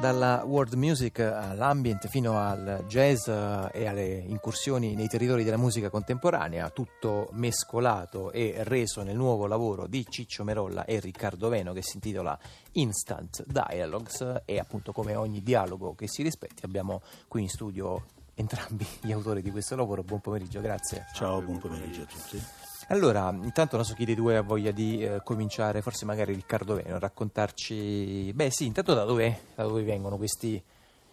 Dalla world music all'ambient fino al jazz eh, e alle incursioni nei territori della musica contemporanea, tutto mescolato e reso nel nuovo lavoro di Ciccio Merolla e Riccardo Veno che si intitola Instant Dialogues e appunto come ogni dialogo che si rispetti abbiamo qui in studio entrambi gli autori di questo lavoro. Buon pomeriggio, grazie. Ciao, buon pomeriggio a tutti. Allora, intanto non so chi dei due ha voglia di eh, cominciare, forse magari Riccardo Veno, raccontarci, beh sì, intanto da dove, da dove vengono questi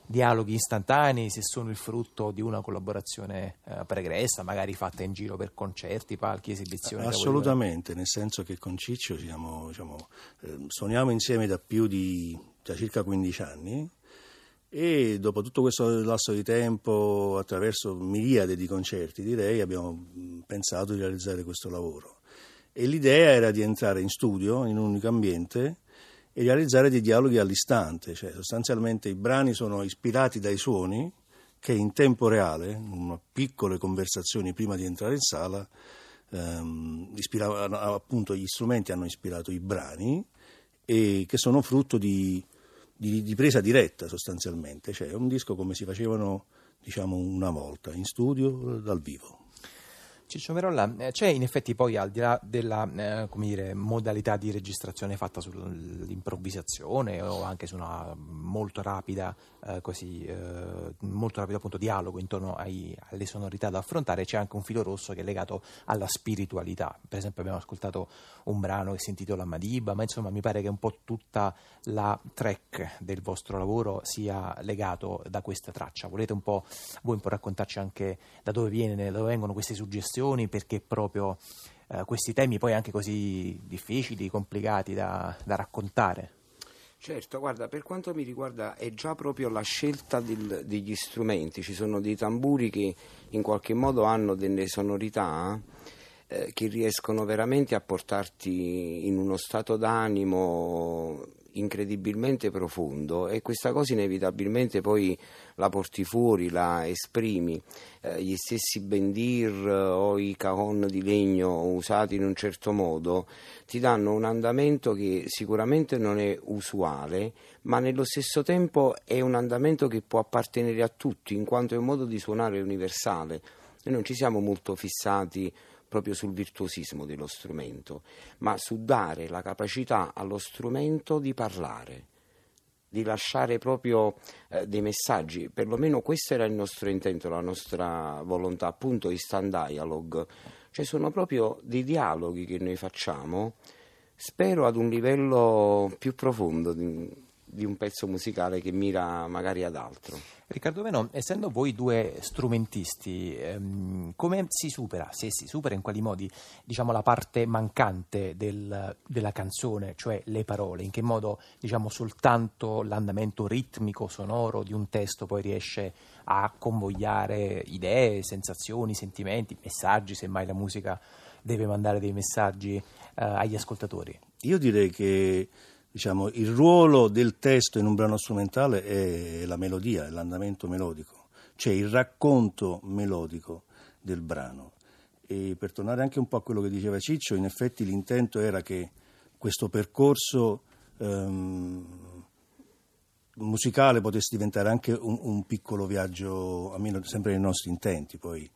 dialoghi istantanei, se sono il frutto di una collaborazione eh, pregressa, magari fatta in giro per concerti, palchi, esibizioni. Assolutamente, nel senso che con Ciccio siamo, diciamo, eh, suoniamo insieme da più di da circa 15 anni e dopo tutto questo lasso di tempo, attraverso miriade di concerti, direi, abbiamo pensato di realizzare questo lavoro. E l'idea era di entrare in studio, in un unico ambiente, e realizzare dei dialoghi all'istante, cioè sostanzialmente i brani sono ispirati dai suoni che in tempo reale, in piccole conversazioni prima di entrare in sala, ehm, appunto gli strumenti hanno ispirato i brani e che sono frutto di di, di, presa diretta sostanzialmente, cioè un disco come si facevano diciamo una volta in studio dal vivo. Ciccio Merolla, eh, c'è in effetti poi al di là della eh, dire, modalità di registrazione fatta sull'improvvisazione o anche su una molto rapida, eh, così, eh, molto rapido appunto, dialogo intorno ai, alle sonorità da affrontare, c'è anche un filo rosso che è legato alla spiritualità. Per esempio abbiamo ascoltato un brano che si intitola Madiba, ma insomma mi pare che un po' tutta la track del vostro lavoro sia legato da questa traccia. Volete un po', voi un po' raccontarci anche da dove, viene, da dove vengono queste suggestioni? Riflessioni perché proprio eh, questi temi poi anche così difficili, complicati da, da raccontare. Certo, guarda, per quanto mi riguarda è già proprio la scelta del, degli strumenti, ci sono dei tamburi che in qualche modo hanno delle sonorità eh, che riescono veramente a portarti in uno stato d'animo incredibilmente profondo e questa cosa inevitabilmente poi la porti fuori, la esprimi. Eh, gli stessi bendir o i cajon di legno usati in un certo modo ti danno un andamento che sicuramente non è usuale, ma nello stesso tempo è un andamento che può appartenere a tutti, in quanto è un modo di suonare universale. Noi non ci siamo molto fissati proprio sul virtuosismo dello strumento, ma su dare la capacità allo strumento di parlare di lasciare proprio eh, dei messaggi, perlomeno questo era il nostro intento, la nostra volontà, appunto instant dialogue, cioè sono proprio dei dialoghi che noi facciamo, spero ad un livello più profondo di, un pezzo musicale che mira magari ad altro. Riccardo Veno, essendo voi due strumentisti, ehm, come si supera, se si supera in quali modi, diciamo, la parte mancante del, della canzone, cioè le parole? In che modo, diciamo, soltanto l'andamento ritmico, sonoro di un testo poi riesce a convogliare idee, sensazioni, sentimenti, messaggi, semmai la musica deve mandare dei messaggi eh, agli ascoltatori? Io direi che diciamo, il ruolo del testo in un brano strumentale è la melodia, è l'andamento melodico, cioè il racconto melodico del brano. E per tornare anche un po' a quello che diceva Ciccio, in effetti l'intento era che questo percorso ehm, musicale potesse diventare anche un, un, piccolo viaggio, almeno sempre nei nostri intenti, poi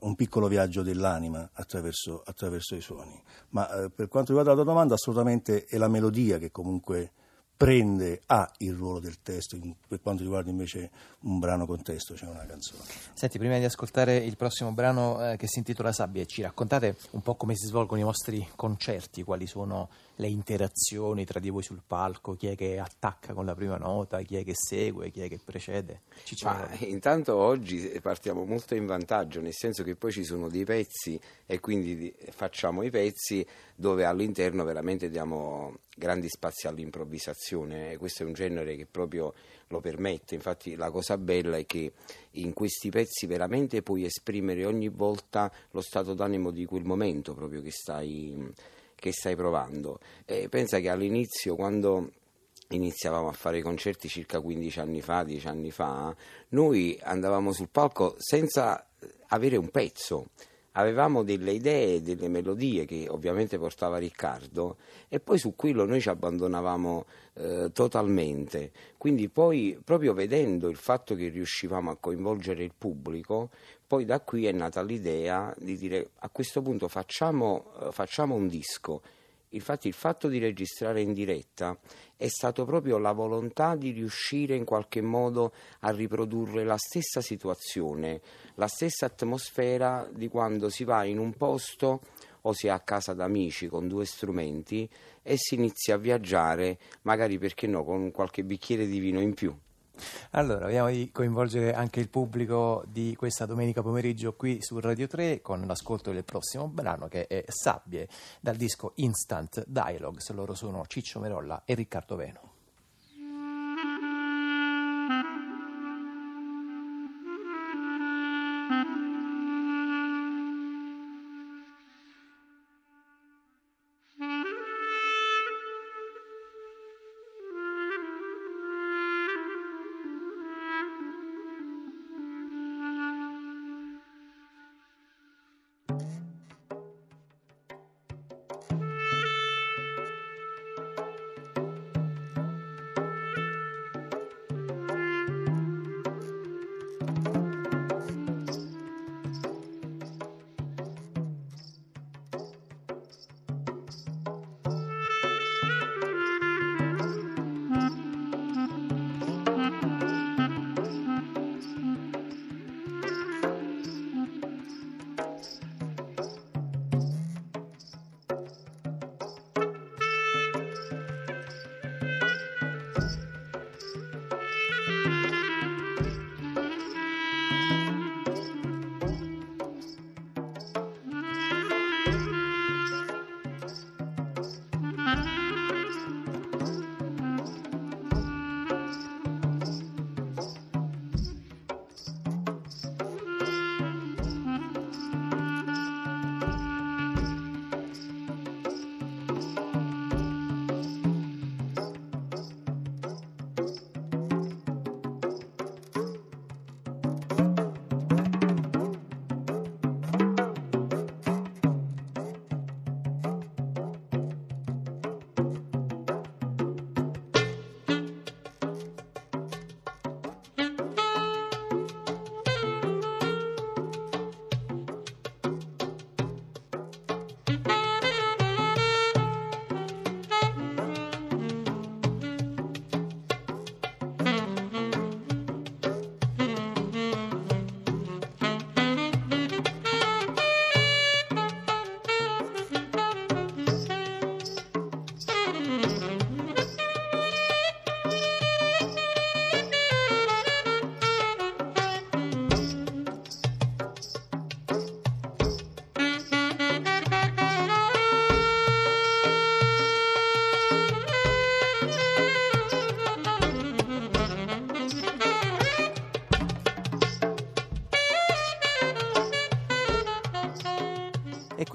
un piccolo viaggio dell'anima attraverso, attraverso i suoni. Ma eh, per quanto riguarda la tua domanda, assolutamente è la melodia che comunque prende, ha il ruolo del testo, in, per quanto riguarda invece un brano con testo, cioè una canzone. Senti, prima di ascoltare il prossimo brano eh, che si intitola Sabbia, ci raccontate un po' come si svolgono i vostri concerti, quali sono le interazioni tra di voi sul palco, chi è che attacca con la prima nota, chi è che segue, chi è che precede? Ma, intanto oggi partiamo molto in vantaggio, nel senso che poi ci sono dei pezzi e quindi facciamo i pezzi dove all'interno veramente diamo grandi spazi all'improvvisazione. Questo è un genere che proprio lo permette. Infatti la cosa bella è che in questi pezzi veramente puoi esprimere ogni volta lo stato d'animo di quel momento proprio che stai, che stai provando. E pensa che all'inizio quando iniziavamo a fare i concerti circa 15 anni fa, 10 anni fa, noi andavamo sul palco senza avere un pezzo avevamo delle idee, delle melodie che ovviamente portava Riccardo e poi su quello noi ci abbandonavamo eh, totalmente. Quindi poi proprio vedendo il fatto che riuscivamo a coinvolgere il pubblico, poi da qui è nata l'idea di dire a questo punto facciamo, eh, facciamo un disco. Infatti il fatto di registrare in diretta è stato proprio la volontà di riuscire in qualche modo a riprodurre la stessa situazione, la stessa atmosfera di quando si va in un posto o si è a casa d'amici con due strumenti e si inizia a viaggiare, magari perché no, con qualche bicchiere di vino in più. Allora, vediamo di coinvolgere anche il pubblico di questa domenica pomeriggio qui su Radio 3 con l'ascolto del prossimo brano che è Sabbie dal disco Instant Dialogues. Loro sono Ciccio Merolla e Riccardo Veno.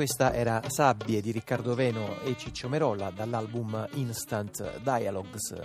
Questa era Sabbie di Riccardo Veno e Ciccio Merolla dall'album Instant Dialogues.